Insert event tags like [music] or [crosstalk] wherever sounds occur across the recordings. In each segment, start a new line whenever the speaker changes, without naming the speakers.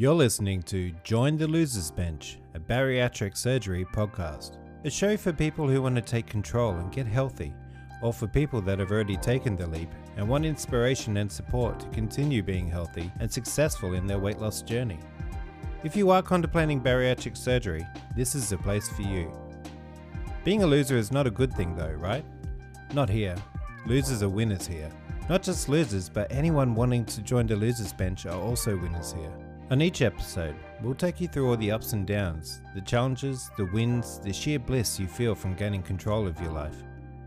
You're listening to Join the Losers Bench, a bariatric surgery podcast. A show for people who want to take control and get healthy, or for people that have already taken the leap and want inspiration and support to continue being healthy and successful in their weight loss journey. If you are contemplating bariatric surgery, this is the place for you. Being a loser is not a good thing, though, right? Not here. Losers are winners here. Not just losers, but anyone wanting to join the losers bench are also winners here. On each episode, we'll take you through all the ups and downs, the challenges, the wins, the sheer bliss you feel from gaining control of your life.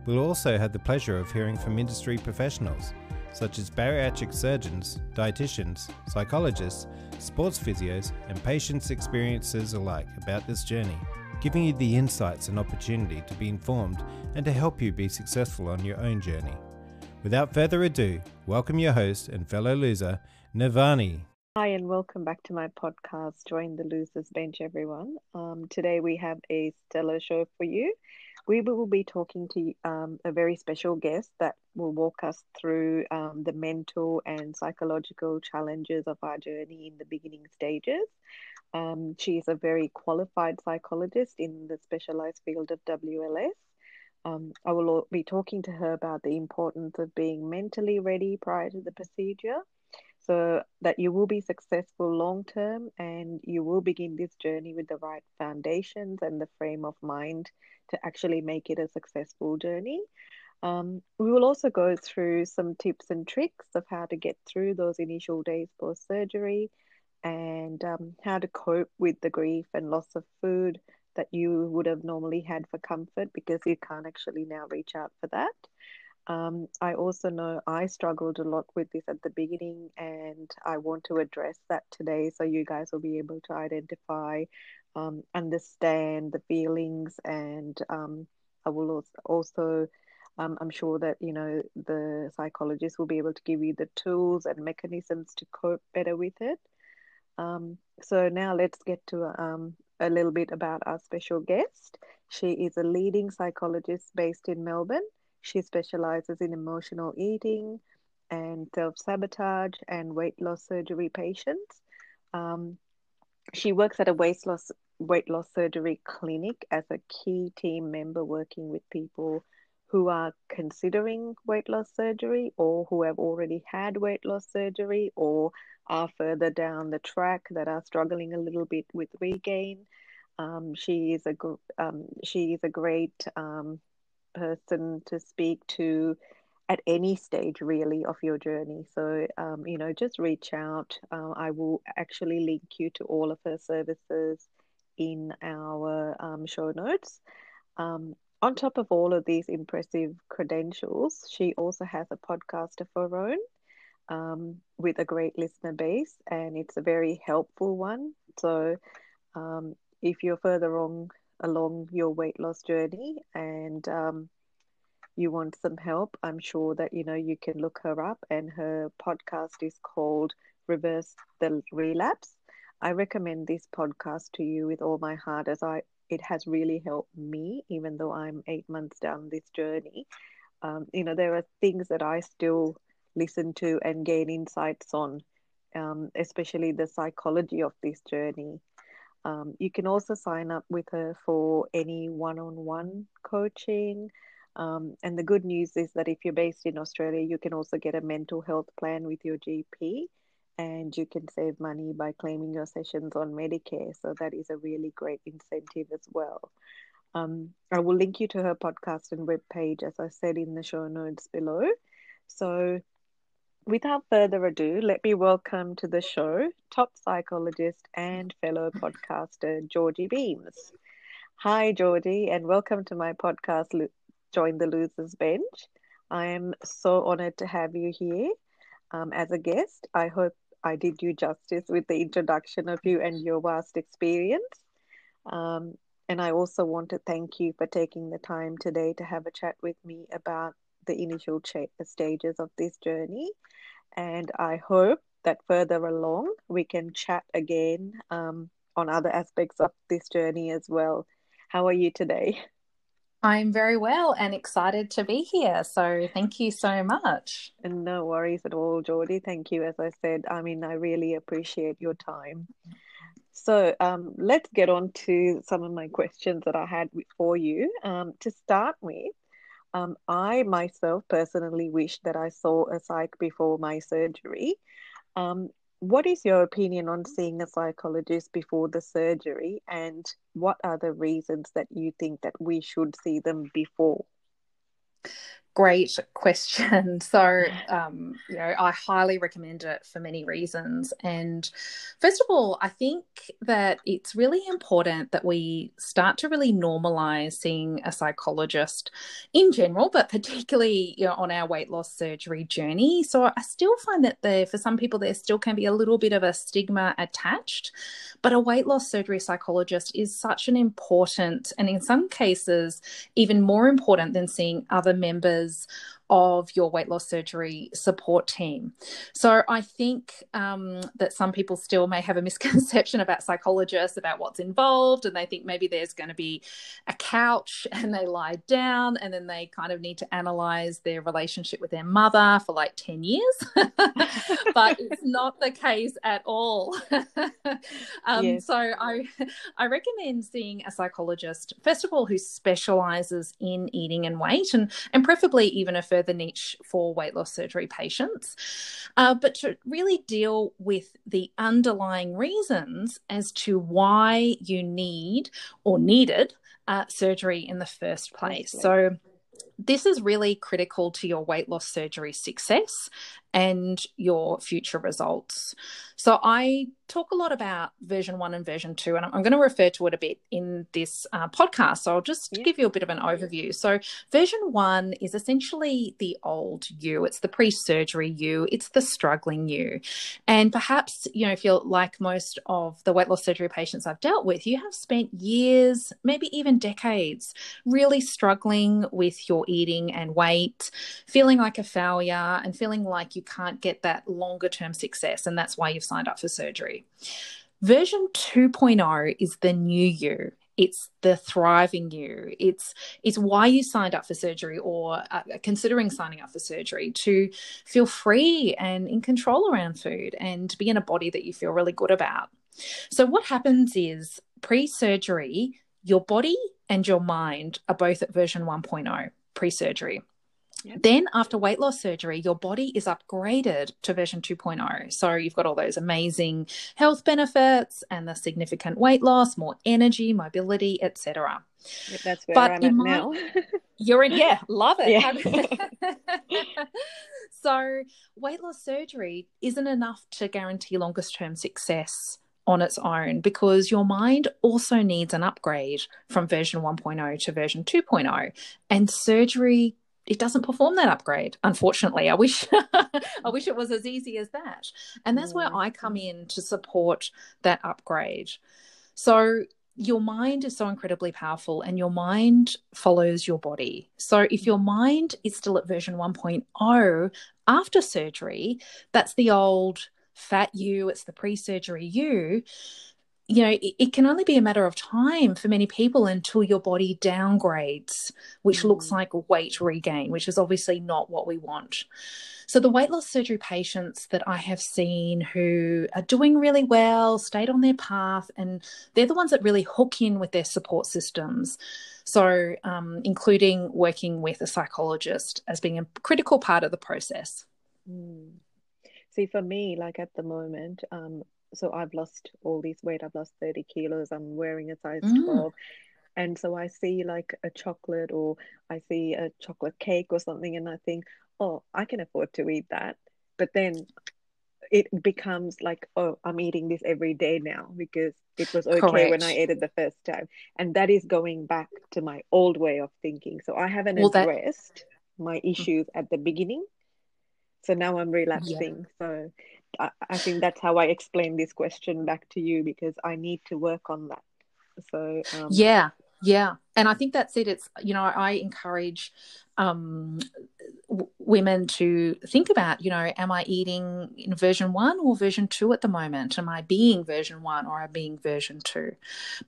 We'll also have the pleasure of hearing from industry professionals, such as bariatric surgeons, dietitians, psychologists, sports physios, and patients' experiences alike about this journey, giving you the insights and opportunity to be informed and to help you be successful on your own journey. Without further ado, welcome your host and fellow loser, Navani.
Hi, and welcome back to my podcast, Join the Losers Bench, everyone. Um, today we have a stellar show for you. We will be talking to um, a very special guest that will walk us through um, the mental and psychological challenges of our journey in the beginning stages. Um, she is a very qualified psychologist in the specialized field of WLS. Um, I will be talking to her about the importance of being mentally ready prior to the procedure so that you will be successful long term and you will begin this journey with the right foundations and the frame of mind to actually make it a successful journey. Um, we will also go through some tips and tricks of how to get through those initial days post surgery and um, how to cope with the grief and loss of food that you would have normally had for comfort because you can't actually now reach out for that. Um, I also know I struggled a lot with this at the beginning, and I want to address that today so you guys will be able to identify, um, understand the feelings, and um, I will also, um, I'm sure that you know the psychologist will be able to give you the tools and mechanisms to cope better with it. Um, so now let's get to um, a little bit about our special guest. She is a leading psychologist based in Melbourne. She specializes in emotional eating and self sabotage and weight loss surgery patients. Um, she works at a weight loss weight loss surgery clinic as a key team member working with people who are considering weight loss surgery or who have already had weight loss surgery or are further down the track that are struggling a little bit with regain. Um, she is a um, she is a great um, person to speak to at any stage really of your journey. So um, you know, just reach out. Uh, I will actually link you to all of her services in our um, show notes. Um, on top of all of these impressive credentials, she also has a podcast of her own um, with a great listener base, and it's a very helpful one. So, um, if you're further on along your weight loss journey and um, you want some help, I'm sure that you know you can look her up, and her podcast is called Reverse the Relapse. I recommend this podcast to you with all my heart, as I it has really helped me, even though I'm eight months down this journey. Um, you know, there are things that I still listen to and gain insights on, um, especially the psychology of this journey. Um, you can also sign up with her for any one on one coaching. Um, and the good news is that if you're based in Australia, you can also get a mental health plan with your GP and you can save money by claiming your sessions on Medicare. So that is a really great incentive as well. Um, I will link you to her podcast and webpage, as I said in the show notes below. So, without further ado, let me welcome to the show top psychologist and fellow podcaster Georgie Beams. Hi, Georgie, and welcome to my podcast, Join the Losers Bench. I am so honored to have you here um, as a guest. I hope I did you justice with the introduction of you and your vast experience. Um, and I also want to thank you for taking the time today to have a chat with me about the initial ch- stages of this journey. And I hope that further along we can chat again um, on other aspects of this journey as well. How are you today?
I'm very well and excited to be here. So thank you so much.
And no worries at all, Georgie. Thank you. As I said, I mean, I really appreciate your time. So um, let's get on to some of my questions that I had for you. Um, to start with, um, I myself personally wish that I saw a psych before my surgery. Um, what is your opinion on seeing a psychologist before the surgery, and what are the reasons that you think that we should see them before?
Great question. [laughs] So, um, you know, I highly recommend it for many reasons. And first of all, I think that it's really important that we start to really normalize seeing a psychologist in general, but particularly you know, on our weight loss surgery journey. So, I still find that there, for some people, there still can be a little bit of a stigma attached. But a weight loss surgery psychologist is such an important, and in some cases, even more important than seeing other members members of your weight loss surgery support team. So I think um, that some people still may have a [laughs] misconception about psychologists, about what's involved, and they think maybe there's going to be a couch [laughs] and they lie down and then they kind of need to analyze their relationship with their mother for like 10 years. [laughs] but it's not the case at all. um, yes. So I, I recommend seeing a psychologist, first of all, who specializes in eating and weight, and, and preferably even a further further niche for weight loss surgery patients, uh, but to really deal with the underlying reasons as to why you need or needed uh, surgery in the first place. So, this is really critical to your weight loss surgery success and your future results. So, I talk a lot about version one and version two, and I'm going to refer to it a bit in this uh, podcast. So, I'll just yeah. give you a bit of an overview. So, version one is essentially the old you, it's the pre surgery you, it's the struggling you. And perhaps, you know, if you're like most of the weight loss surgery patients I've dealt with, you have spent years, maybe even decades, really struggling with your eating and weight, feeling like a failure, and feeling like you you can't get that longer term success. And that's why you've signed up for surgery. Version 2.0 is the new you it's the thriving you it's it's why you signed up for surgery or uh, considering signing up for surgery to feel free and in control around food and be in a body that you feel really good about so what happens is pre-surgery your body and your mind are both at version 1.0 pre-surgery Yep. Then, after weight loss surgery, your body is upgraded to version 2.0. So, you've got all those amazing health benefits and the significant weight loss, more energy, mobility, etc.
Yep, that's where but I'm at now. [laughs]
you're in, yeah, love it. Yeah. [laughs] so, weight loss surgery isn't enough to guarantee longest term success on its own because your mind also needs an upgrade from version 1.0 to version 2.0 and surgery it doesn't perform that upgrade unfortunately. I wish [laughs] i wish it was as easy as that. And that's where i come in to support that upgrade. So your mind is so incredibly powerful and your mind follows your body. So if your mind is still at version 1.0 after surgery that's the old fat you it's the pre-surgery you you know, it, it, can only be a matter of time for many people until your body downgrades, which mm. looks like weight regain, which is obviously not what we want. So, the weight loss surgery patients that I have seen who are doing really well, stayed on their path, and they're the ones that really hook in with their support systems. So, um, including working with a psychologist as being a critical part of the process.
Mm. See, for me, like at the moment, um, so I've lost all this weight. I've lost 30 kilos. I'm wearing a size mm. 12. And so I see like a chocolate or I see a chocolate cake or something and I think, oh, I can afford to eat that. But then it becomes like, oh, I'm eating this every day now because it was okay Correct. when I ate it the first time. And that is going back to my old way of thinking. So I haven't well, addressed that... my mm. issues at the beginning. So now I'm relapsing. Yeah. So I, think that's how I explain this question back to you because I need to work on that. So
um, yeah, yeah, and I think that's it. It's you know I encourage um, w- women to think about, you know, am I eating in version one or version two at the moment? Am I being version one or am I being version two?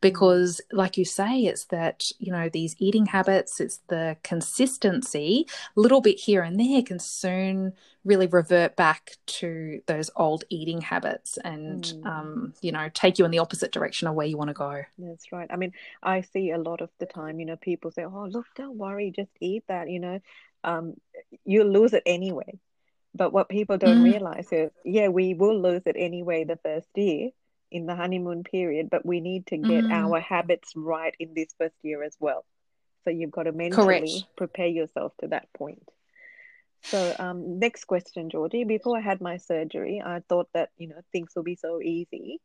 Because, like you say, it's that, you know, these eating habits, it's the consistency, a little bit here and there can soon really revert back to those old eating habits and mm. um, you know take you in the opposite direction of where you want to go
that's right i mean i see a lot of the time you know people say oh look don't worry just eat that you know um, you'll lose it anyway but what people don't mm. realize is yeah we will lose it anyway the first year in the honeymoon period but we need to get mm. our habits right in this first year as well so you've got to mentally Correct. prepare yourself to that point so, um, next question, Georgie. Before I had my surgery, I thought that you know things will be so easy,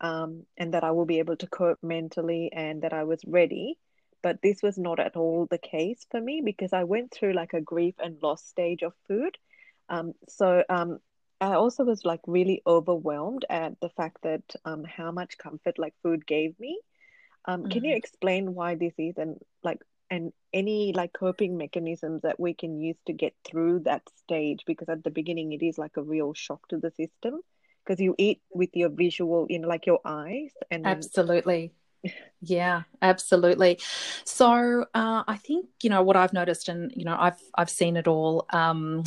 um, and that I will be able to cope mentally, and that I was ready. But this was not at all the case for me because I went through like a grief and loss stage of food. Um, so um, I also was like really overwhelmed at the fact that um, how much comfort like food gave me. Um, mm-hmm. Can you mm-hmm. explain why this is and like and any like coping mechanisms that we can use to get through that stage because at the beginning it is like a real shock to the system because you eat with your visual in like your eyes and
absolutely yeah absolutely. So uh, i think you know what i've noticed and you know i've i've seen it all um,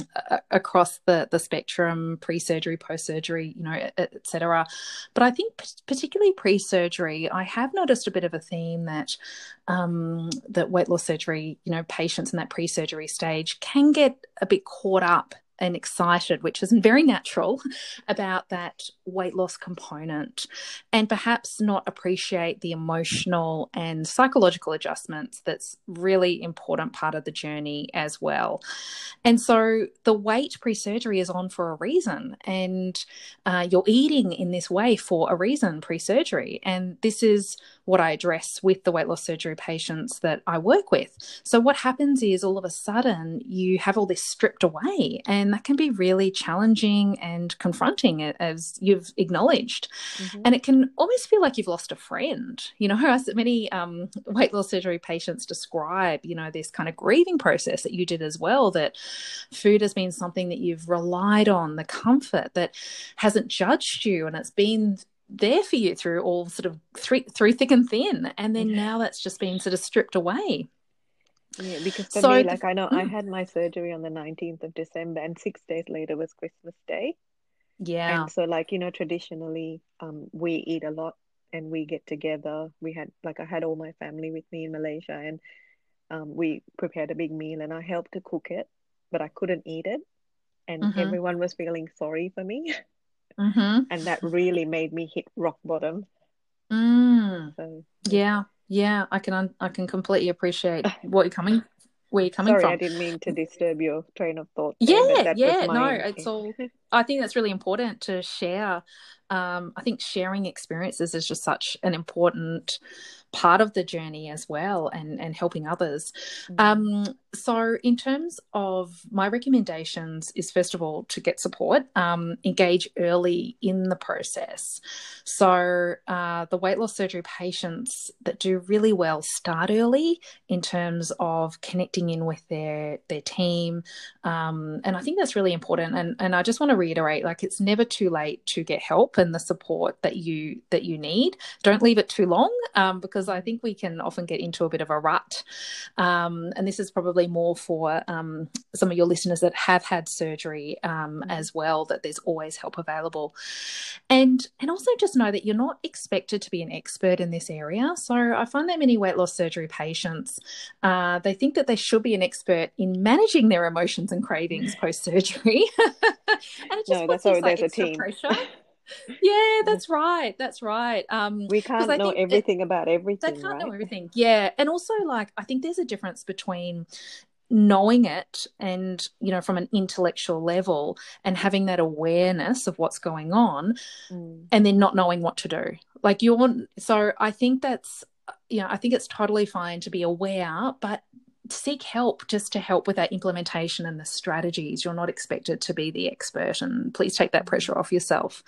across the the spectrum pre-surgery post-surgery you know etc but i think particularly pre-surgery i have noticed a bit of a theme that um, that weight loss surgery you know patients in that pre-surgery stage can get a bit caught up and excited, which is very natural, [laughs] about that weight loss component, and perhaps not appreciate the emotional and psychological adjustments that's really important part of the journey as well. And so the weight pre surgery is on for a reason, and uh, you're eating in this way for a reason pre surgery. And this is what I address with the weight loss surgery patients that I work with. So, what happens is all of a sudden you have all this stripped away, and that can be really challenging and confronting, as you've acknowledged. Mm-hmm. And it can almost feel like you've lost a friend. You know, [laughs] as many um, weight loss surgery patients describe, you know, this kind of grieving process that you did as well, that food has been something that you've relied on, the comfort that hasn't judged you, and it's been there for you through all sort of through, through thick and thin and then now that's just been sort of stripped away
yeah because for so me like i know i mm. had my surgery on the 19th of december and six days later was christmas day
yeah
and so like you know traditionally um we eat a lot and we get together we had like i had all my family with me in malaysia and um, we prepared a big meal and i helped to cook it but i couldn't eat it and mm-hmm. everyone was feeling sorry for me
mm-hmm. [laughs]
and that really made me hit rock bottom.
Mm. So, yeah, yeah, I can I can completely appreciate what you're coming where you're coming
Sorry,
from.
I didn't mean to disturb your train of thought.
Yeah, yeah, no, it's all. [laughs] I think that's really important to share. Um, I think sharing experiences is just such an important part of the journey as well and and helping others. Mm-hmm. um, so in terms of my recommendations is first of all to get support um, engage early in the process. So uh, the weight loss surgery patients that do really well start early in terms of connecting in with their their team. Um, and i think that's really important. And and i just want to reiterate like it's never too late to get help and the support that you that you need don't leave it too long um, because I think we can often get into a bit of a rut. Um, and this is probably more for um, some of your listeners that have had surgery um, mm-hmm. as well, that there's always help available. And, and also just know that you're not expected to be an expert in this area. So I find that many weight loss surgery patients, uh, they think that they should be an expert in managing their emotions and cravings [laughs] post surgery. [laughs] and
it just no, puts that's this, like, there's a team.
pressure [laughs] yeah, that's right. That's right. Um,
we can't know everything it, about everything.
They can't
right?
know everything. Yeah, and also like I think there's a difference between knowing it and you know from an intellectual level and having that awareness of what's going on mm. and then not knowing what to do like you're so i think that's you know i think it's totally fine to be aware but seek help just to help with that implementation and the strategies. You're not expected to be the expert, and please take that pressure off yourself.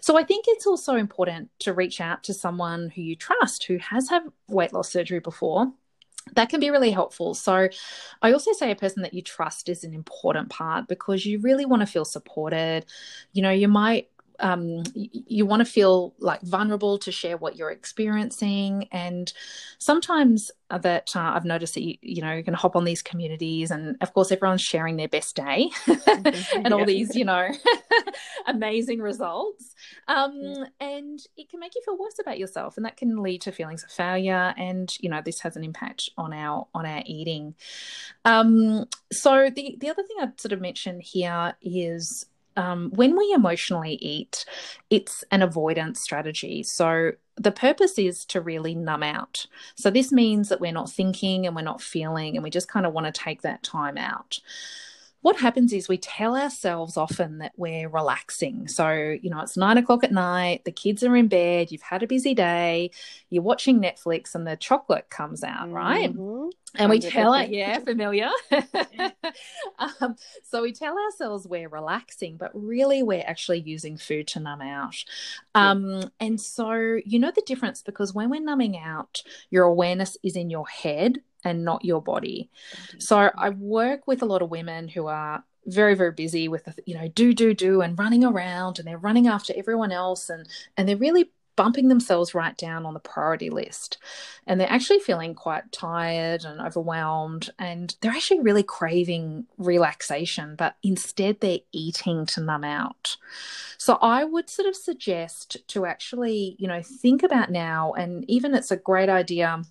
So, I think it's also important to reach out to someone who you trust who has had weight loss surgery before that can be really helpful. So, I also say a person that you trust is an important part because you really want to feel supported. You know, you might um, you, you want to feel like vulnerable to share what you're experiencing. And sometimes that uh, i've noticed that you, you know you can hop on these communities and of course everyone's sharing their best day [laughs] and all these you know [laughs] amazing results. Um, and it can make you feel worse about yourself and that can lead to feelings of failure and you know this has an impact on our on our eating. Um, so the the other thing i'd sort of mention here is um, when we emotionally eat, it's an avoidance strategy. So the purpose is to really numb out. So this means that we're not thinking and we're not feeling, and we just kind of want to take that time out what happens is we tell ourselves often that we're relaxing. So, you know, it's nine o'clock at night, the kids are in bed, you've had a busy day, you're watching Netflix, and the chocolate comes out, right? Mm-hmm. And we tell it, yeah, familiar. [laughs] um, so we tell ourselves we're relaxing, but really we're actually using food to numb out. Um, and so, you know, the difference because when we're numbing out, your awareness is in your head and not your body. Mm-hmm. So I work with a lot of women who are very very busy with you know do do do and running around and they're running after everyone else and and they're really bumping themselves right down on the priority list. And they're actually feeling quite tired and overwhelmed and they're actually really craving relaxation but instead they're eating to numb out. So i would sort of suggest to actually you know think about now and even it's a great idea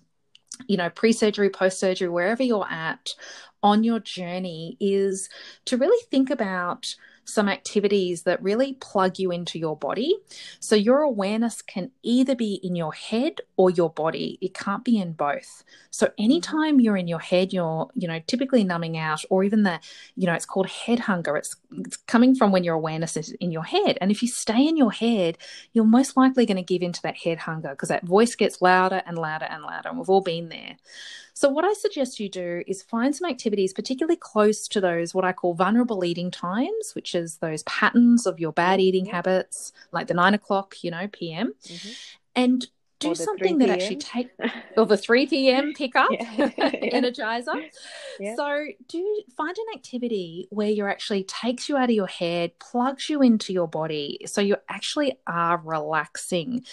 you know, pre surgery, post surgery, wherever you're at on your journey, is to really think about some activities that really plug you into your body. So your awareness can either be in your head or your body. It can't be in both. So anytime you're in your head, you're, you know, typically numbing out or even the, you know, it's called head hunger. It's, it's coming from when your awareness is in your head. And if you stay in your head, you're most likely going to give into that head hunger because that voice gets louder and louder and louder. And we've all been there. So, what I suggest you do is find some activities, particularly close to those what I call vulnerable eating times, which is those patterns of your bad eating habits, like the nine o'clock, you know, PM, mm-hmm. and do something that actually take [laughs] or the 3 p.m pickup [laughs] energizer. [laughs] Yeah. so do find an activity where you're actually takes you out of your head plugs you into your body so you actually are relaxing.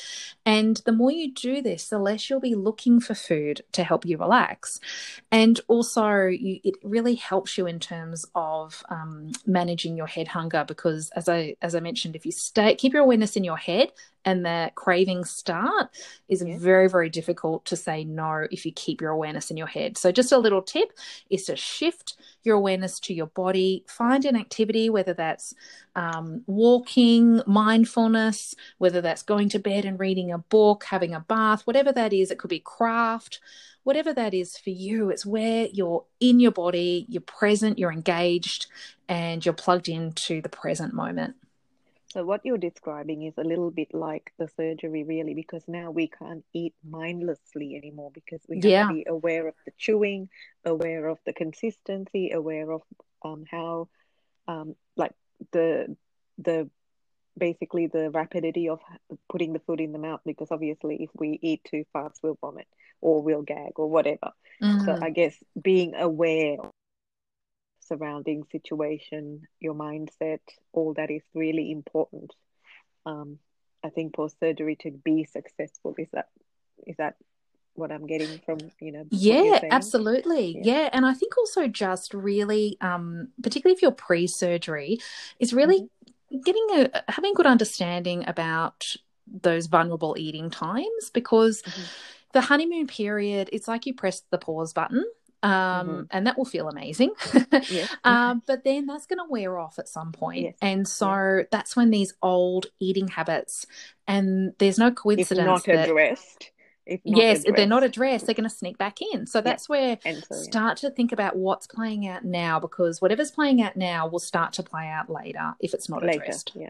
And the more you do this the less you'll be looking for food to help you relax. And also you, it really helps you in terms of um, managing your head hunger because as i as i mentioned if you stay keep your awareness in your head and the cravings start is yeah. very very difficult to say no if you keep your awareness in your head so just a little tip is to shift your awareness to your body find an activity whether that's um, walking mindfulness whether that's going to bed and reading a book having a bath whatever that is it could be craft whatever that is for you, it's where you're in your body, you're present, you're engaged, and you're plugged into the present moment.
So what you're describing is a little bit like the surgery, really, because now we can't eat mindlessly anymore because we have yeah. to be aware of the chewing, aware of the consistency, aware of um, how, um, like the the basically the rapidity of putting the food in the mouth. Because obviously, if we eat too fast, we'll vomit or we'll gag or whatever. Mm-hmm. So I guess being aware surrounding situation, your mindset, all that is really important. Um, I think post surgery to be successful is that is that what I'm getting from you know
yeah absolutely yeah. yeah. and I think also just really um, particularly if you're pre surgery is really mm-hmm. getting a having good understanding about those vulnerable eating times because mm-hmm. the honeymoon period it's like you press the pause button um, mm-hmm. and that will feel amazing. [laughs] yeah. [laughs] um, but then that's going to wear off at some point. Yes. And so that's when these old eating habits, and there's no coincidence. If
not
that,
addressed.
If not yes, addressed. if they're not addressed, they're going to sneak back in. So that's where so, start to think about what's playing out now, because whatever's playing out now will start to play out later if it's not later, addressed.
Yeah.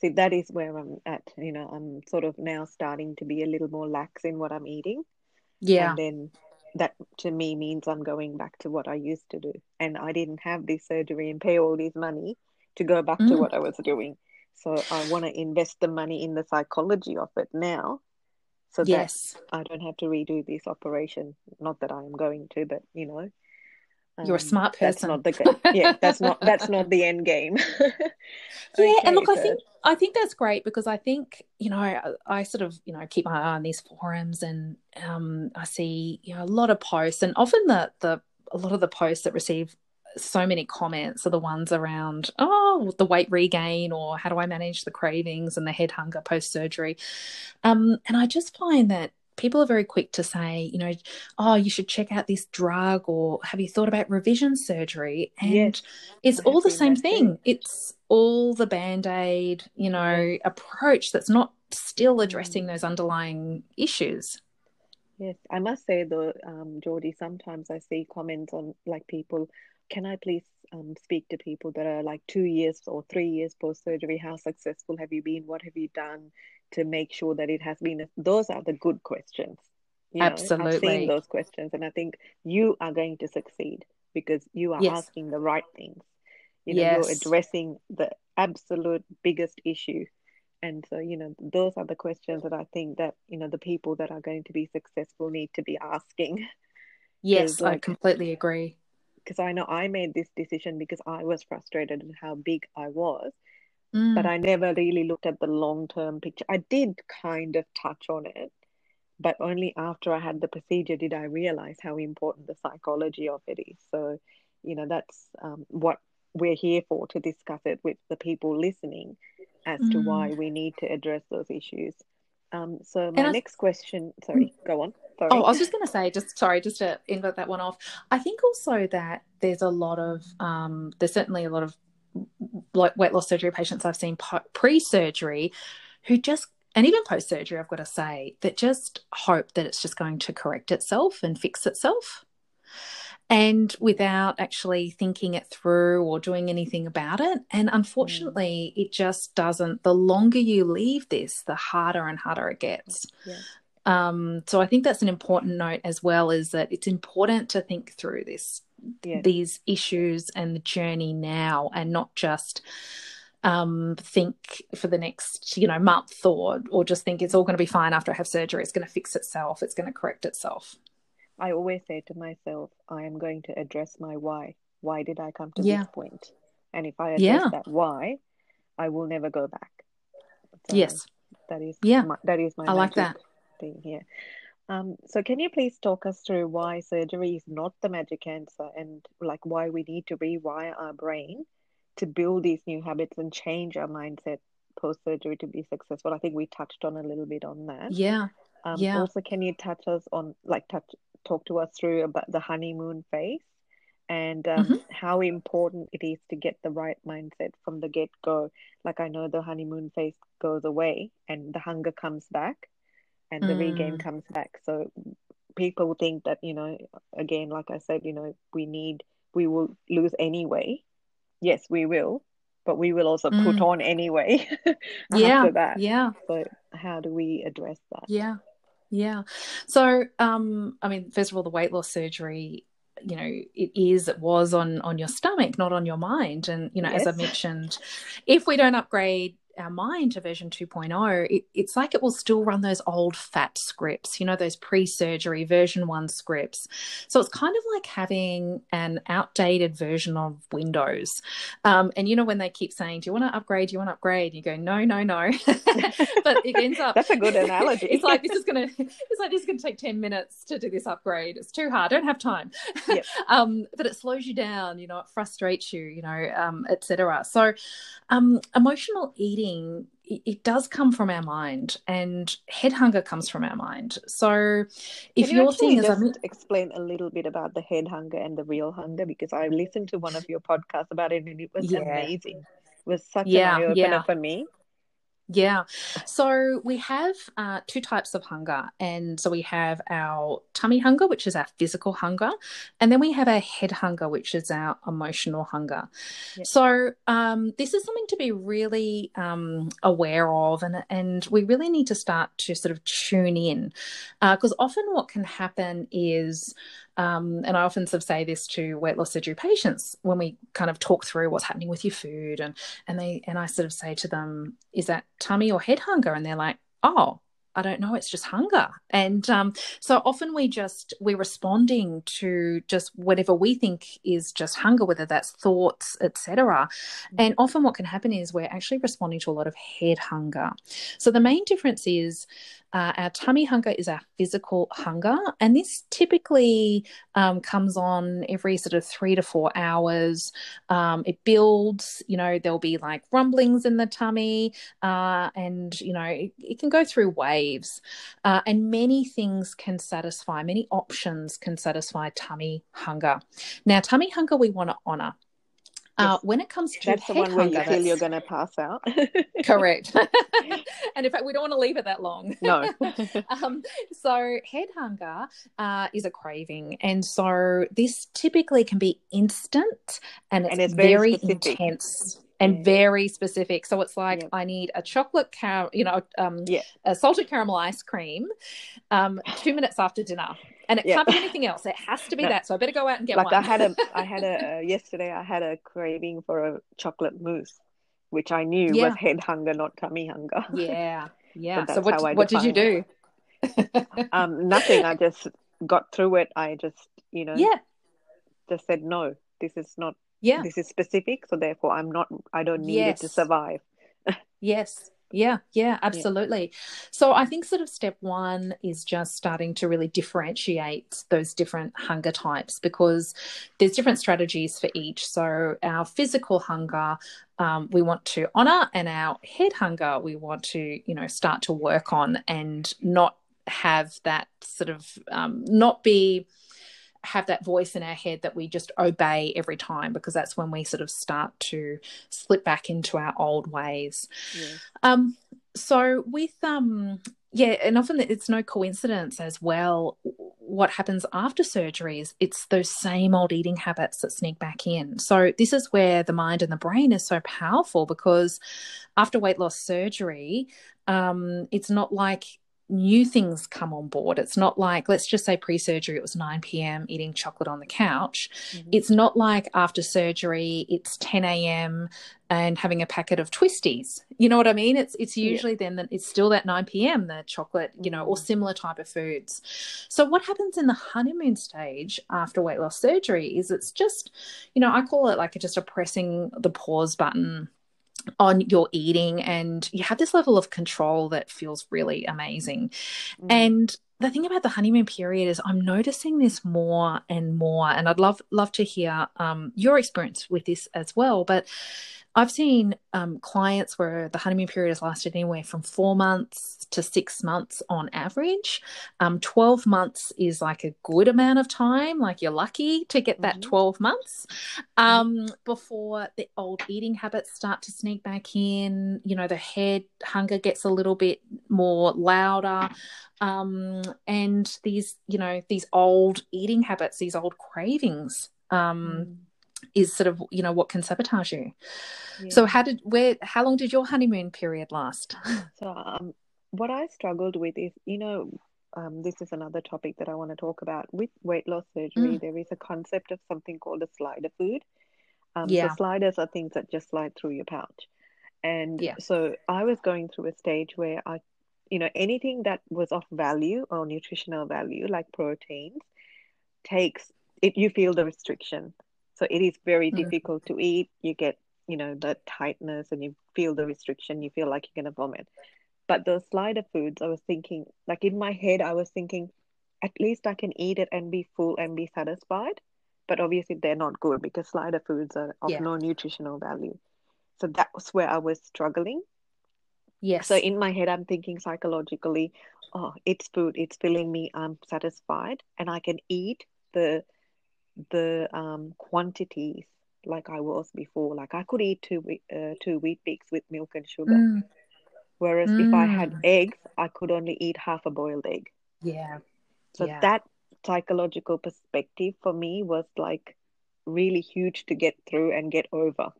See, that is where I'm at. You know, I'm sort of now starting to be a little more lax in what I'm eating.
Yeah.
And then that to me means I'm going back to what I used to do. And I didn't have this surgery and pay all this money to go back mm. to what I was doing. So I want to invest the money in the psychology of it now so
yes.
that I don't have to redo this operation. Not that I am going to, but you know,
you're a
um,
smart
that's
person.
not the yeah. That's not [laughs] that's not the end game. [laughs]
Yeah, and look, I think I think that's great because I think you know I, I sort of you know keep my eye on these forums and um, I see you know a lot of posts and often the the a lot of the posts that receive so many comments are the ones around oh the weight regain or how do I manage the cravings and the head hunger post surgery, um, and I just find that people are very quick to say you know oh you should check out this drug or have you thought about revision surgery? And
Yes,
it's all the same thing. It's all the band-aid you know approach that's not still addressing
Mm.
those underlying issues.
Yes, I must say though, um, Georgie, sometimes I see comments on like people, can I please um, speak to people that are like two years or three years post surgery? How successful have you been? What have you done to make sure that it has been? Those are the good questions. You know, I've
Absolutely.
those questions, and I think you are going to succeed because you are
Yes.
asking the right things. You know, you're addressing the absolute biggest issue. And so, you know, those are the questions that I think that, you know, the people that are going to be successful need to be asking. [laughs]
yes i completely agree
Because I know I made this decision because I was frustrated at how big I was,
Mm,
but I never really looked at the long-term picture. I did kind of touch on it, but only after I had the procedure did I realize how important the psychology of it is. So, you know, that's um, what we're here for to discuss it with the people listening as to
Mm.
why we need to address those issues. Um, so my
I-
next question, sorry, go on. Sorry.
Oh, I was just going to say, just sorry, just to invert that one off. I think also that there's a lot of, um, there's certainly a lot of like weight loss surgery patients I've seen pre-surgery who just, and even post-surgery, I've got to say, that just hope that it's just going to correct itself and fix itself. And without actually thinking it through or doing anything about it. And unfortunately, mm. it just doesn't. The longer you leave this, the harder and harder it gets.
Yeah.
Um, so I think that's an important note as well is that it's important to think through this
Yeah.
these issues and the journey now and not just um, think for the next you know month or or just think it's all going to be fine after I have surgery it's going to fix itself it's going to correct itself
I always say to myself, I am going to address my why. Why did I come to
Yeah.
this point? And if I address
Yeah.
that why, I will never go back. So
yes
that is
Yeah.
my, that is my
I like
magic thing here. Um, so can you please talk us through why surgery is not the magic answer and like why we need to rewire our brain to build these new habits and change our mindset post surgery to be successful? I think we touched on a little bit on that.
yeah
Um,
Yeah.
Also, can you touch us on, like, touch, talk to us through about the honeymoon phase and um,
Mm-hmm.
how important it is to get the right mindset from the get go? Like, I know the honeymoon phase goes away and the hunger comes back and the regain
Mm.
comes back. So, people think that, you know, again, like I said, you know, we need, we will lose anyway. Yes, we will, but we will also put
Mm.
on anyway [laughs]
yeah
after that.
yeah
So, how do we address that?
Yeah. Yeah. So, um, I mean, first of all, the weight loss surgery, you know, it is, it was on, on your stomach, not on your mind. And, you know, as I mentioned, if we don't upgrade our mind to version 2.0, it, it's like it will still run those old fat scripts, you know, those pre surgery version one scripts. So it's kind of like having an outdated version of Windows. Um, and, you know, when they keep saying, Do you want to upgrade? Do you want to upgrade? You go, No, no, no. [laughs] but it ends up. [laughs]
That's a good analogy. [laughs]
it's like this is gonna it's like this is gonna take 10 minutes to do this upgrade it's too hard I don't have time
Yep.
um but it slows you down you know it frustrates you you know um etc so um emotional eating it, it does come from our mind and head hunger comes from our mind so if
Can you
your thing is
just
I mean,
explain a little bit about the head hunger and the real hunger? Because I listened to one of your podcasts about it and it was
Yeah.
amazing. It was such
Yeah,
an eye opener
yeah.
for me.
Yeah. So we have uh, two types of hunger. And so we have our tummy hunger, which is our physical hunger. And then we have our head hunger, which is our emotional hunger. So um, this is something to be really um, aware of. And, and we really need to start to sort of tune in. Because often what can happen is, um, and I often sort of say this to weight loss surgery patients when we kind of talk through what's happening with your food and and they and I sort of say to them, "Is that tummy or head hunger?" And they're like, "Oh, I don't know, it's just hunger. And um, so often we just, we're responding to just whatever we think is just hunger, whether that's thoughts, etc. And often what can happen is we're actually responding to a lot of head hunger. So the main difference is uh, our tummy hunger is our physical hunger, and this typically um, comes on every sort of three to four hours. Um, it builds, you know, there'll be like rumblings in the tummy, uh, and you know, it, it, can go through waves. Uh, and many things can satisfy, many options can satisfy tummy hunger. Now, tummy hunger we want to honor. Uh, when it comes to
that's the one where you feel you're going to pass out. [laughs]
correct. [laughs] [laughs] and in fact, we don't want to leave it that long.
No.
um, so head hunger uh, is a craving, and so this typically can be instant, and it's, and it's very, very intense and very specific. So it's like yeah. I need a chocolate car, you know, um,
yeah.
a salted caramel ice cream, um, two minutes after dinner and it yeah. can't be anything else. It has to be no. that. So I better go out and get
like
one.
I had a, I [laughs] had a uh, yesterday. I had a craving for a chocolate mousse, which I knew yeah. was head hunger, not tummy hunger. [laughs]
Yeah, yeah. so what, what did you do?
um, nothing. I [laughs] just got through it. I just, you know,
yeah,
just said no. This is not.
Yeah.
This is specific, so therefore I'm not. I don't need yes. it to survive. [laughs]
yes. Yeah, yeah, absolutely. Yeah. So I think sort of step one is just starting to really differentiate those different hunger types because there's different strategies for each. So our physical hunger, um, we want to honor, and our head hunger, we want to, you know, start to work on and not have that sort of um, not be have that voice in our head that we just obey every time because that's when we sort of start to slip back into our old ways. Yeah. Um, so with um, yeah, and often it's no coincidence as well. What happens after surgery is it's those same old eating habits that sneak back in. So this is where the mind and the brain is so powerful because after weight loss surgery, um, it's not like new things come on board. It's not like, let's just say pre surgery, it was 9 p.m. eating chocolate on the couch. Mm-hmm. It's not like after surgery, it's 10 a.m. and having a packet of twisties. You know what I mean? It's it's usually yeah. then that it's still that 9 p.m. the chocolate, you know, or mm-hmm. similar type of foods. So what happens in the honeymoon stage after weight loss surgery is it's just, you know, I call it like just a pressing the pause button on your eating and you have this level of control that feels really amazing. Mm. And the thing about the honeymoon period is I'm noticing this more and more and I'd love love to hear um, your experience with this as well but I've seen um, clients where the honeymoon period has lasted anywhere from four months to six months on average. Um, 12 months is like a good amount of time, like you're lucky to get that mm-hmm. 12 months um, before the old eating habits start to sneak back in. You know, the head hunger gets a little bit more louder. Um, and these, you know, these old eating habits, these old cravings. Um, mm is sort of you know what can sabotage you yeah. so how did where how long did your honeymoon period last [laughs]
so um, what i struggled with is you know um, this is another topic that i want to talk about with weight loss surgery mm. there is a concept of something called a slider food um, yeah. so sliders are things that just slide through your pouch and yeah. so i was going through a stage where i you know anything that was of value or nutritional value like proteins takes it you feel the restriction so it is very mm. difficult to eat. You get, you know, the tightness and you feel the restriction. You feel like you're going to vomit. But those slider foods, I was thinking, like in my head, I was thinking, at least I can eat it and be full and be satisfied. But obviously, they're not good because slider foods are of yeah. no nutritional value. So that was where I was struggling.
Yes.
So in my head, I'm thinking psychologically, oh, it's food, it's filling me, I'm satisfied, and I can eat the the um, quantities like I was before. Like I could eat two uh, two Weet-Bix with milk and sugar, mm. whereas mm. if I had mm. eggs, I could only eat half a boiled egg.
Yeah.
So
yeah.
that psychological perspective for me was like really huge to get through and get over.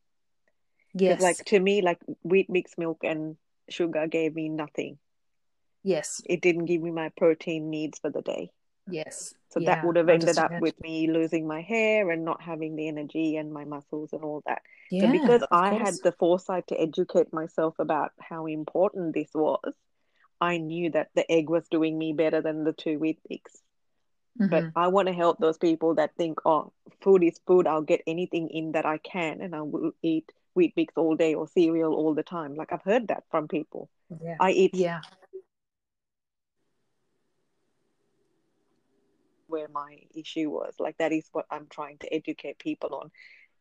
Yes.
Like to me, like Weet-Bix milk and sugar gave me nothing.
Yes.
It didn't give me my protein needs for the day.
Yes.
So yeah, that would have ended up with me losing my hair and not having the energy and my muscles and all that. Yeah, so because I course. had the foresight to educate myself about how important this was, I knew that the egg was doing me better than the two wheat bix. Mm-hmm. But I want to help those people that think, oh, food is food. I'll get anything in that I can, and I will eat Weet-Bix all day or cereal all the time. Like I've heard that from people.
Yeah.
I eat.
Yeah.
Where my issue was, like that is what I'm trying to educate people on.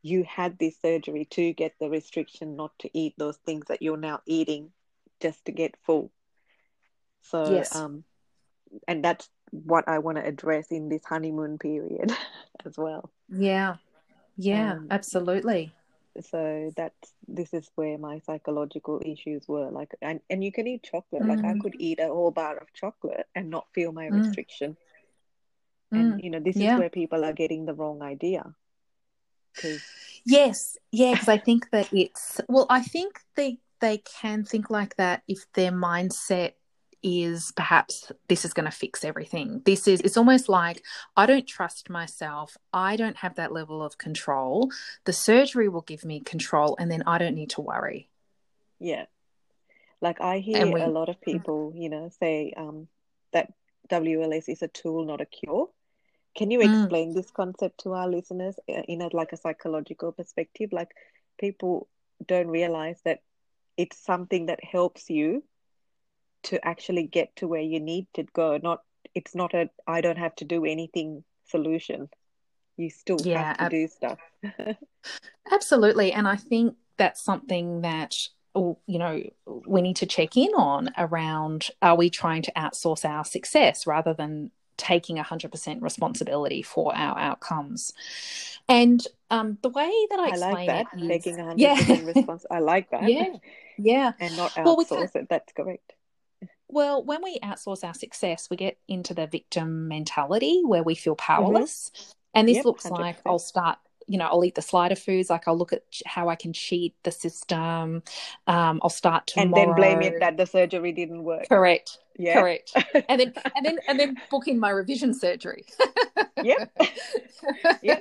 You had this surgery to get the restriction not to eat those things that you're now eating just to get full. So,
yes.
um, and that's what I want to address in this honeymoon period [laughs] as well.
Yeah. Yeah, um, absolutely.
So that's this is where my psychological issues were like and, and you can eat chocolate. Mm. Like I mm. could eat a whole bar of chocolate and not feel my mm. restriction. And mm. you know, this yeah. is where people are getting the wrong idea.
Yes, yeah, because I think that it's well, I think they they can think like that if their mindset is perhaps this is going to fix everything. This is, it's almost like I don't trust myself. I don't have that level of control. The surgery will give me control and then I don't need to worry.
Yeah. Like I hear we, a lot of people, you know, say um, that WLS is a tool, not a cure. Can you mm. explain mm. this concept to our listeners uh, in a like a psychological perspective? Like people don't realize that it's something that helps you to actually get to where you need to go not it's not a i don't have to do anything solution you still yeah, have to ab- do stuff [laughs]
absolutely and i think that's something that you know we need to check in on around are we trying to outsource our success rather than taking 100% responsibility for our outcomes and um, the way that i,
I
like
that
is,
taking 100% yeah. [laughs] response i like that
yeah yeah
and not outsource well, we it that's correct
well, when we outsource our success, we get into the victim mentality where we feel powerless. Mm-hmm. And this yep, looks 100%. like I'll start you know, I'll eat the slider foods. Like I'll look at how I can cheat the system. Um, I'll start tomorrow.
And then blame it that the surgery didn't work.
Correct. Yeah. Correct. [laughs] And then and then and then booking my revision surgery.
yeah. [laughs]
yeah.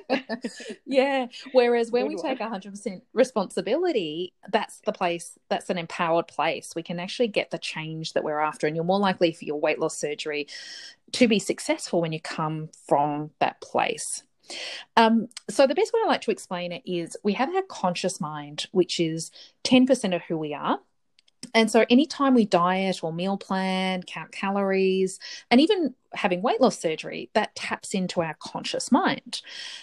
yeah. Whereas when Good we one. take hundred percent responsibility, that's the place. That's an empowered place. We can actually get the change that we're after, and you're more likely for your weight loss surgery to be successful when you come from that place. Um, so, the best way I like to explain it is we have our conscious mind, which is 10% of who we are. And so, anytime we diet or meal plan, count calories, and even having weight loss surgery, that taps into our conscious mind.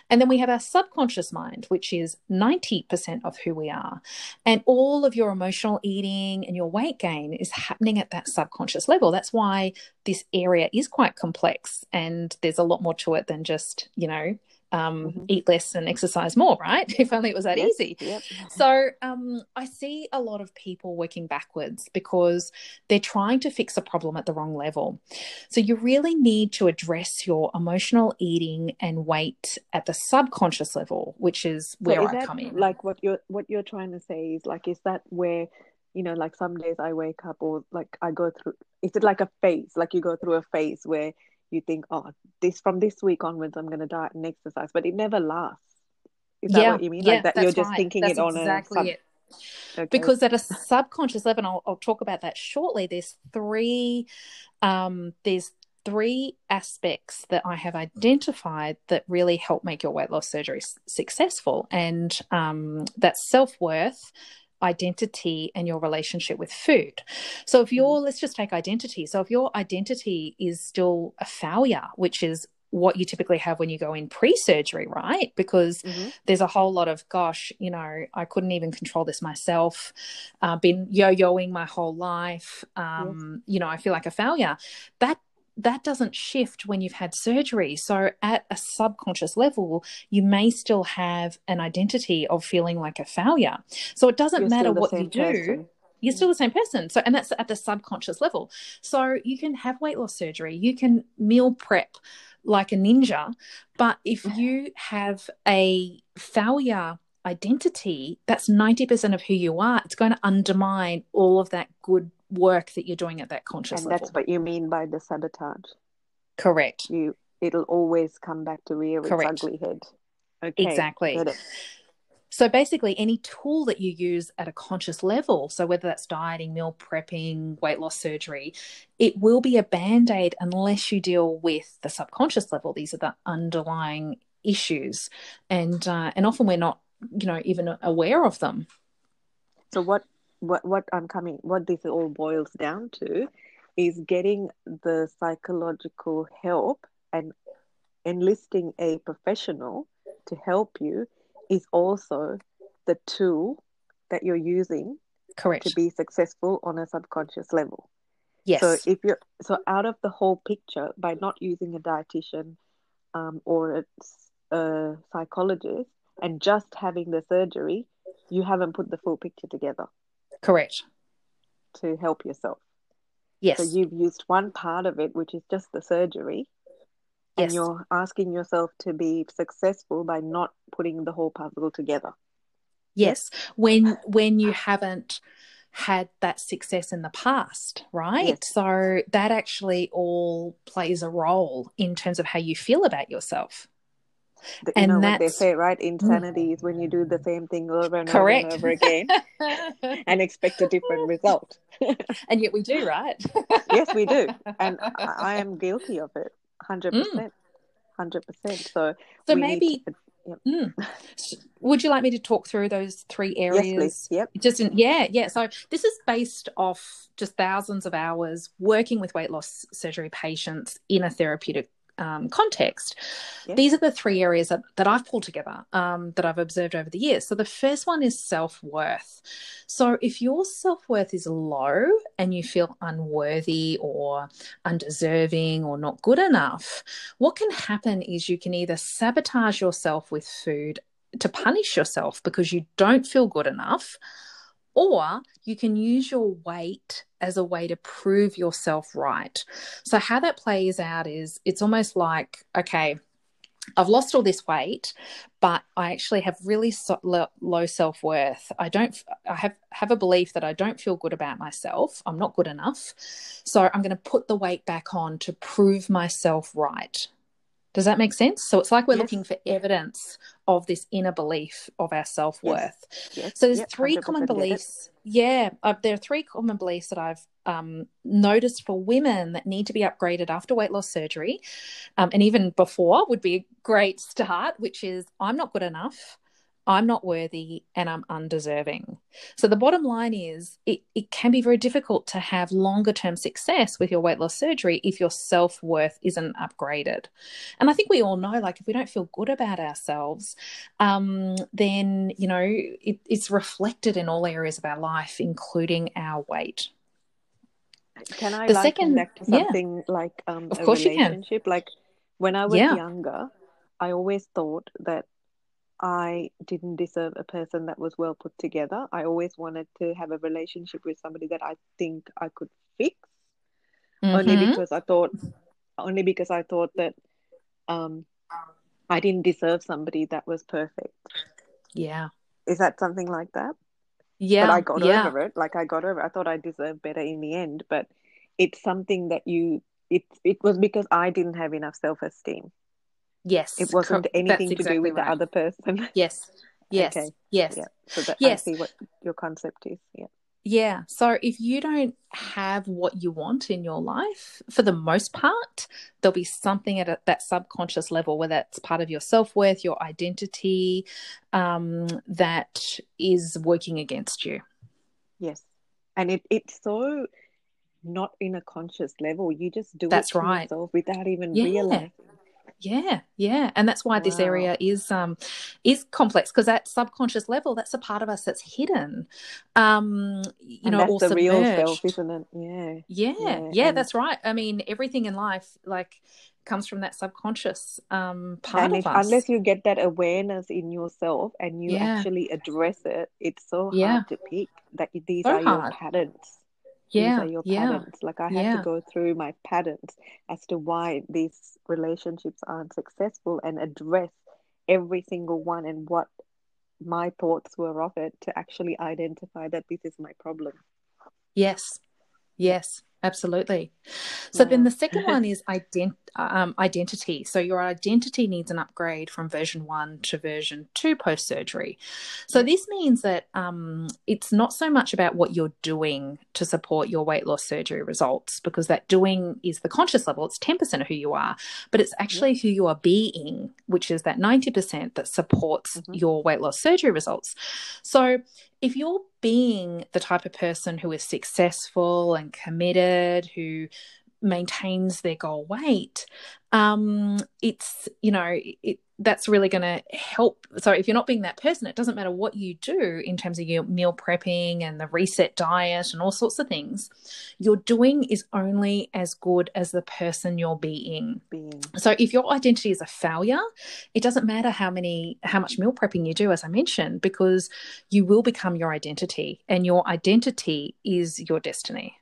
And then we have our subconscious mind, which is 90% of who we are. And all of your emotional eating and your weight gain is happening at that subconscious level. That's why this area is quite complex and there's a lot more to it than just, you know, um, mm-hmm. eat less and exercise more, right? [laughs] If only it was that
yes,
easy.
Yep.
So um, I see a lot of people working backwards because they're trying to fix a problem at the wrong level. So you really need to address your emotional eating and weight at the subconscious level, which is where
so is
I come in.
Like what you're what you're trying to say is like, is that where you know, like some days I wake up or like I go through. Is it like a phase? Like you go through a phase where you think, oh, this from this week onwards, I'm going to diet and exercise, but it never lasts. Is that what you mean?
Yeah,
like that you're just
right.
thinking
that's
it on
exactly
a sub-
it. Okay. Because at a subconscious level, I'll, I'll, talk about that shortly. There's three, um, there's three aspects that I have identified that really help make your weight loss surgery successful, and um, that's self worth, identity and your relationship with food. So if you're, mm-hmm. let's just take identity. So if your identity is still a failure, which is what you typically have when you go in pre-surgery right because mm-hmm. there's a whole lot of gosh you know i couldn't even control this myself uh, been yo-yoing my whole life um, yes. you know i feel like a failure that that doesn't shift when you've had surgery. So, at a subconscious level, you may still have an identity of feeling like a failure. So, it doesn't You're matter what you do. Person. You're still mm-hmm. the same person. So, and that's at the subconscious level. So, you can have weight loss surgery, you can meal prep like a ninja. But if [sighs] you have a failure identity, that's 90% of who you are. It's going to undermine all of that good work that you're doing at that conscious
and
level.
that's what you mean by the sabotage.
Correct.
You it'll always come back to rear its ugly head.
Okay. Exactly. So basically, any tool that you use at a conscious level, so whether that's dieting, meal prepping, weight loss surgery, it will be a band aid unless you deal with the subconscious level. These are the underlying issues, and uh, and often we're not, you know, even aware of them.
So what what what I'm coming, what this all boils down to, is getting the psychological help and enlisting a professional to help you is also the tool that you're using
correct.
to be successful on a subconscious level.
Yes.
So if you're so out of the whole picture by not using a dietitian um, or a, a psychologist and just having the surgery you haven't put the full picture together
correct.
to help yourself.
Yes.
so you've used one part of it which is just the surgery
Yes.
and you're asking yourself to be successful by not putting the whole puzzle together.
Yes. When when you haven't had that success in the past right?
Yes.
so that actually all plays a role in terms of how you feel about yourself
The- you
And
know what they say right? Insanity is when you do the same thing over and over and over again [laughs] and expect a different result. [laughs]
And yet we do right?
Yes we do. And [laughs] I, I am guilty of it. 100%
Mm.
100% so
so maybe
to-
Mm. Would you like me to talk through those three
yes
areas?
Please yep.
Just in, yeah yeah. So this is based off just thousands of hours working with weight loss surgery patients in a therapeutic um, context
Yes.
these are the three areas that, that i've pulled together um, that i've observed over the years so the first one is self-worth so if your self-worth is low and you feel unworthy or undeserving or not good enough what can happen is you can either sabotage yourself with food to punish yourself because you don't feel good enough, or you can use your weight as a way to prove yourself right. So, how that plays out is it's almost like, okay, I've lost all this weight, but I actually have really so, low, low self worth. I don't. I have have a belief that I don't feel good about myself. I'm not good enough, so I'm going to put the weight back on to prove myself right. Does that make sense? So it's like we're
Yes.
looking for evidence of this inner belief of our self worth.
yes
So there's
yep,
three common beliefs. Yeah, uh, there are three common beliefs that I've um, noticed for women that need to be upgraded after weight loss surgery, um, and even before would be a great start. Which is I'm not good enough, I'm not worthy, and I'm undeserving. So the bottom line is it, it can be very difficult to have longer term success with your weight loss surgery if your self worth isn't upgraded. And I think we all know, like, if we don't feel good about ourselves, um, then, you know, it, it's reflected in all areas of our life, including our weight.
Can I
The
liken
second-
to
yeah.
like um,
Of
a
course you can.
relationship? Like when I was
Yeah.
younger, I always thought that I didn't deserve a person that was well put together. I always wanted to have a relationship with somebody that I think I could fix, only
Mhm.
because I thought, only because I thought that um, I didn't deserve somebody that was perfect.
Yeah.
Is that something like that?
Yeah.
but I got
yeah.
over it. Like I got over. It. I thought I deserved better in the end, but it's something that you. It it was because I didn't have enough self esteem.
Yes.
It wasn't
cor-
anything to do with
right.
the other person. [laughs]
Yes. Yes.
Okay.
Yes.
Yeah. So that
Yes.
I see what your concept is. Yeah.
Yeah. So if you don't have what you want in your life, for the most part, there'll be something at a, that subconscious level, whether it's part of your self worth, your identity, um, that is working against you.
Yes. And it it's so not in a conscious level. You just do
That's
it
right.
yourself without even
Yeah.
realizing.
Yeah, yeah, and that's why this area is um is complex because at subconscious level, that's a part of us that's hidden, um, you
and
know,
that's
or
the real self, isn't it? Yeah.
Yeah,
Yeah,
yeah,
and-
that's right. I mean, everything in life like comes from that subconscious um part
and
of us.
unless you get that awareness in yourself and you
Yeah.
actually address it, it's so
Yeah.
hard to pick that these
So
are your patterns.
Yeah,
These are your
yeah,
patterns. Like I had
yeah.
to go through my patterns as to why these relationships aren't successful and address every single one and what my thoughts were of it to actually identify that this is my problem.
Yes, yes, Absolutely. So yeah. then the second one is ident- um, identity. So your identity needs an upgrade from version one to version two post surgery. So this means that um, it's not so much about what you're doing to support your weight loss surgery results, because that doing is the conscious level. It's 10% of who you are, but it's actually who you are being, which is that 90% that supports mm-hmm. your weight loss surgery results. So if you're being the type of person who is successful and committed, who maintains their goal weight, um, it's, you know, it, that's really going to help. So, if you're not being that person, it doesn't matter what you do in terms of your meal prepping and the reset diet and all sorts of things. Your doing is only as good as the person you're being. being. So, if your identity is a failure, it doesn't matter how many, how much meal prepping you do, as I mentioned, because you will become your identity, and your identity is your destiny.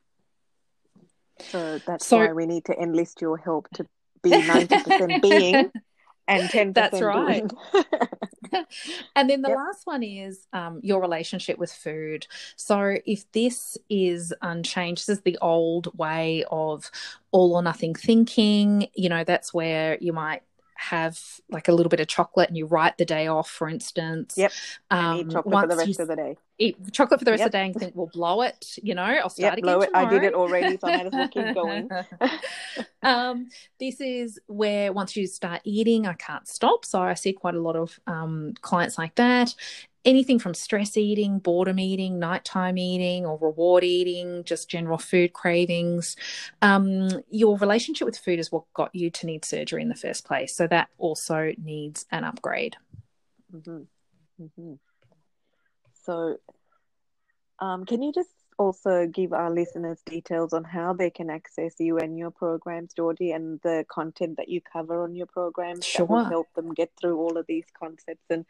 So that's so, why we need to enlist your help to be 90% [laughs] being and 10%
That's right. [laughs] and then the yep. last one is um, your relationship with food. So if this is unchanged, this is the old way of all or nothing thinking, you know, that's where you might have like a little bit of chocolate and you write the day off, for instance.
Yep. Um, eat chocolate for the rest of the day.
Eat chocolate for the rest yep. of the day and think, we'll blow it, you know, I'll start yep, again. It.
I did it already, so I might as well keep [laughs] going. [laughs] [laughs]
um, this is where once you start eating, I can't stop. So I see quite a lot of um, clients like that anything from stress eating, boredom eating, nighttime eating, or reward eating, just general food cravings. Um, your relationship with food is what got you to need surgery in the first place. So that also needs an upgrade.
Mm-hmm. Mm-hmm. So, um, can you just also give our listeners details on how they can access you and your programs, Georgie, and the content that you cover on your programs sure. that will help them get through all of these concepts and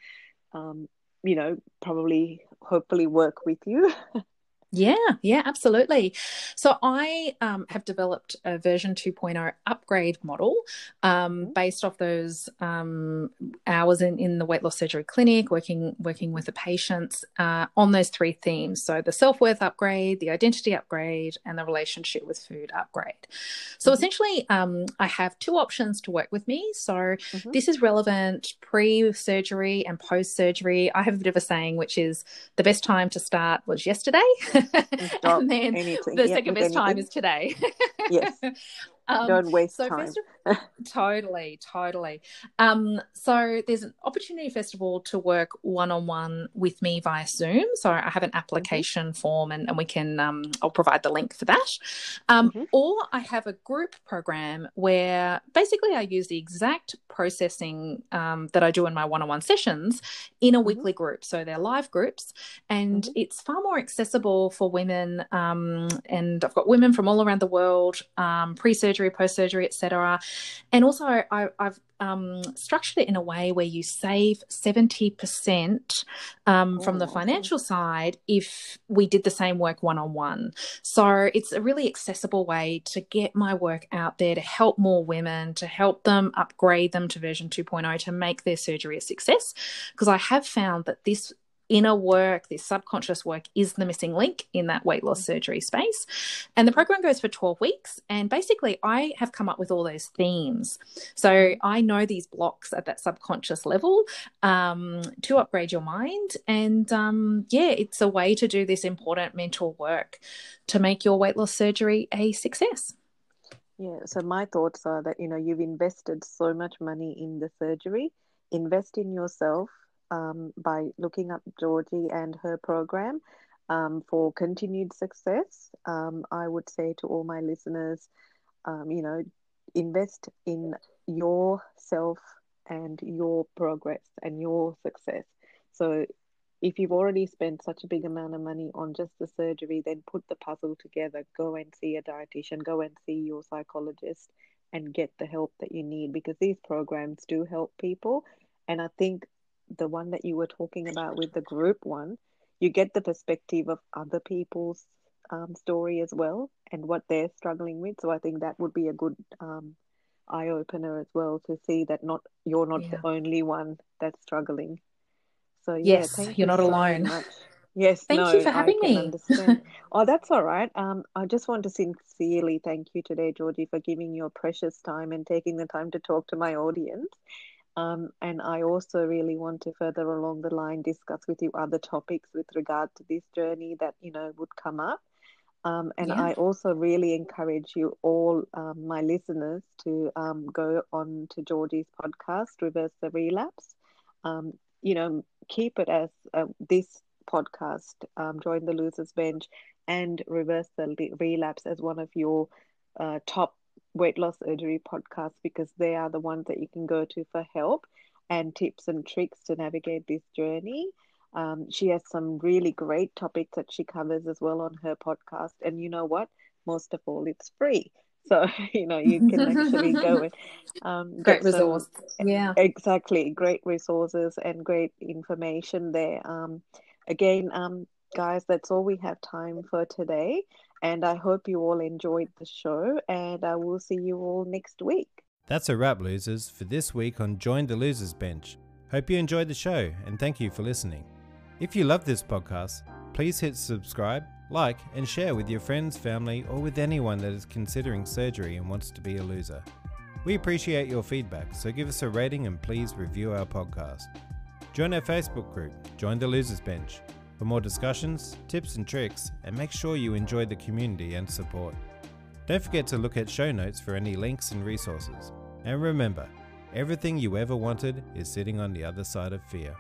um, you know, probably hopefully work with you. [laughs]
Yeah, yeah, absolutely. So I um, have developed a version 2.0 upgrade model um, mm-hmm. based off those um, hours in, in the weight loss surgery clinic, working working with the patients uh, on those three themes. So the self worth upgrade, the identity upgrade, and the relationship with food upgrade. So mm-hmm. essentially, um, I have two options to work with me. So mm-hmm. this is relevant pre surgery and post surgery. I have a bit of a saying, which is the best time to start was yesterday. [laughs] [laughs] and then anything. the second best time is today.
yes. [laughs] Um, Don't waste so time.
Of, totally, totally. Um, so there's an opportunity, festival to work one on one with me via Zoom. So I have an mm-hmm. application mm-hmm. form, and, and we can. Um, I'll provide the link for that. Um, mm-hmm. Or I have a group program where basically I use the exact processing um, that I do in my one on one sessions in a mm-hmm. weekly group. So they're live groups, and mm-hmm. it's far more accessible for women. Um, and I've got women from all around the world, pre surgery surgery, post surgery, etc. And also, I, have um, structured it in a way where you save 70% um, from the financial side if we did the same work one on one. So it's a really accessible way to get my work out there to help more women, to help them upgrade them to version 2.0 to make their surgery a success. Because I have found that this inner work, this subconscious work is the missing link in that weight loss surgery space. And the program goes for 12 weeks. And basically, I have come up with all those themes. So I know these blocks at that subconscious level um, to upgrade your mind. And um, yeah, it's a way to do this important mental work to make your weight loss surgery a success.
Yeah, so my thoughts are that you know you've invested so much money in the surgery, invest in yourself, um, by looking up Georgie and her program um, for continued success. Um, I would say to all my listeners, um, you know, invest in yourself and your progress and your success. So if you've already spent such a big amount of money on just the surgery, then put the puzzle together. Go and see a dietitian, go and see your psychologist, and get the help that you need because these programs do help people. And I think the one that you were talking about with the group one, you get the perspective of other people's um, story as well and what they're struggling with. So I think that would be a good um, eye opener as well to see that not you're not yeah. the only one that's struggling. So yeah,
yes, you're you not
so
alone.
Much. Yes,
Thank
no,
you for having me.
Oh, that's all right. Um, I just want to sincerely thank you today, Georgie, for giving your precious time and taking the time to talk to my audience. Um, and I also really want to further along the line discuss with you other topics with regard to this journey that, you know, would come up. Um, and
Yeah.
I also really encourage you all, um, my listeners, to um, go on to Georgie's podcast, Reverse the Relapse. Um, you know, keep it as uh, this podcast, um, Join the Losers Bench, and Reverse the Relapse as one of your uh, top weight loss surgery podcast because they are the ones that you can go to for help and tips and tricks to navigate this journey. Um, she has some really great topics that she covers as well on her podcast. And you know what? Most of all, it's free. So, [laughs] you know, you can actually go [laughs] and um,
Great
get some
resource. Yeah.
exactly great resources and great information there. Um, again, um, guys, that's all we have time for today. And I hope you all enjoyed the show, and uh, I will see you all next week.
That's a wrap, losers, for this week on Join the Losers Bench. Hope you enjoyed the show and thank you for listening. If you love this podcast, please hit subscribe, like, and share with your friends, family, or with anyone that is considering surgery and wants to be a loser. We appreciate your feedback, so give us a rating and please review our podcast. Join our Facebook group, Join the Losers Bench, for more discussions, tips, and tricks, and make sure you enjoy the community and support. Don't forget to look at show notes for any links and resources. And remember, everything you ever wanted is sitting on the other side of fear.